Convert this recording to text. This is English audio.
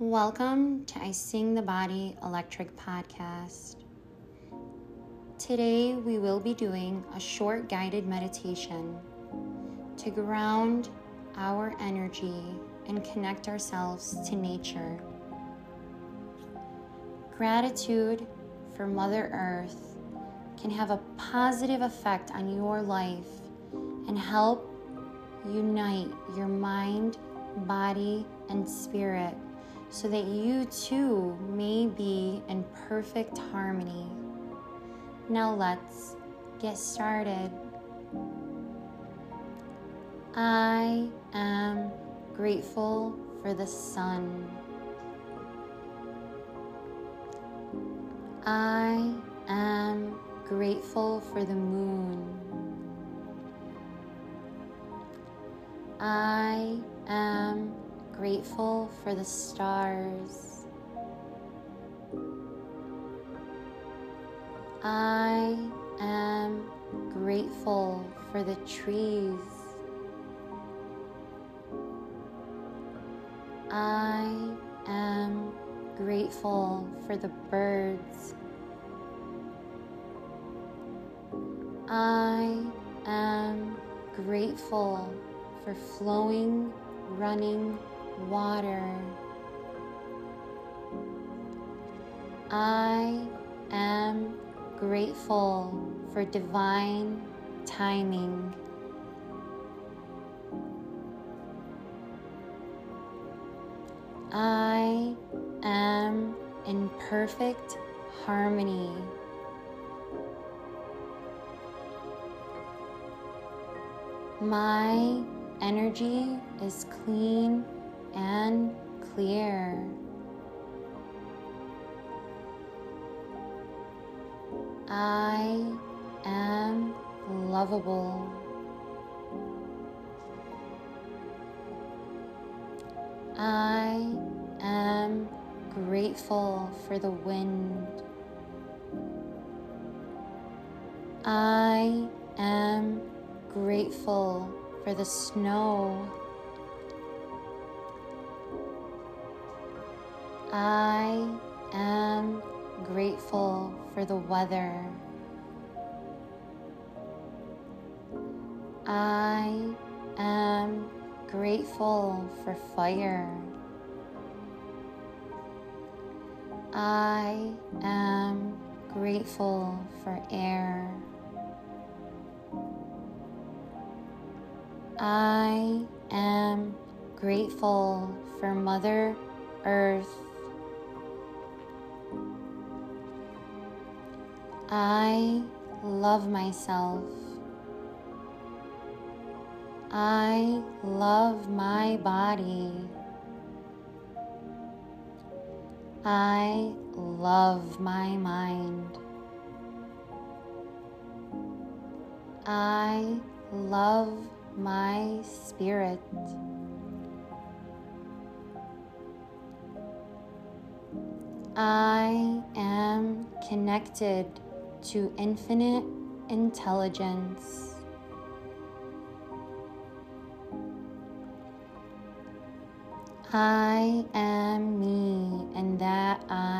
Welcome to I Sing the Body Electric Podcast. Today we will be doing a short guided meditation to ground our energy and connect ourselves to nature. Gratitude for Mother Earth can have a positive effect on your life and help unite your mind, body, and spirit so that you too may be in perfect harmony. Now let's get started. I am grateful for the sun. I am grateful for the moon. I am grateful for the stars. I am grateful for the trees. I am grateful for the birds. I am grateful for flowing, running water. I am grateful for divine timing. I am in perfect harmony. My energy is clean and clear. I am lovable. I am grateful for the wind. I am grateful for the snow. I am grateful for the weather. I am grateful for fire. I am grateful for air. I am grateful for Mother Earth. I love myself. I love my body. I love my mind. I love my spirit. I am connected to infinite intelligence. I am me, and that I.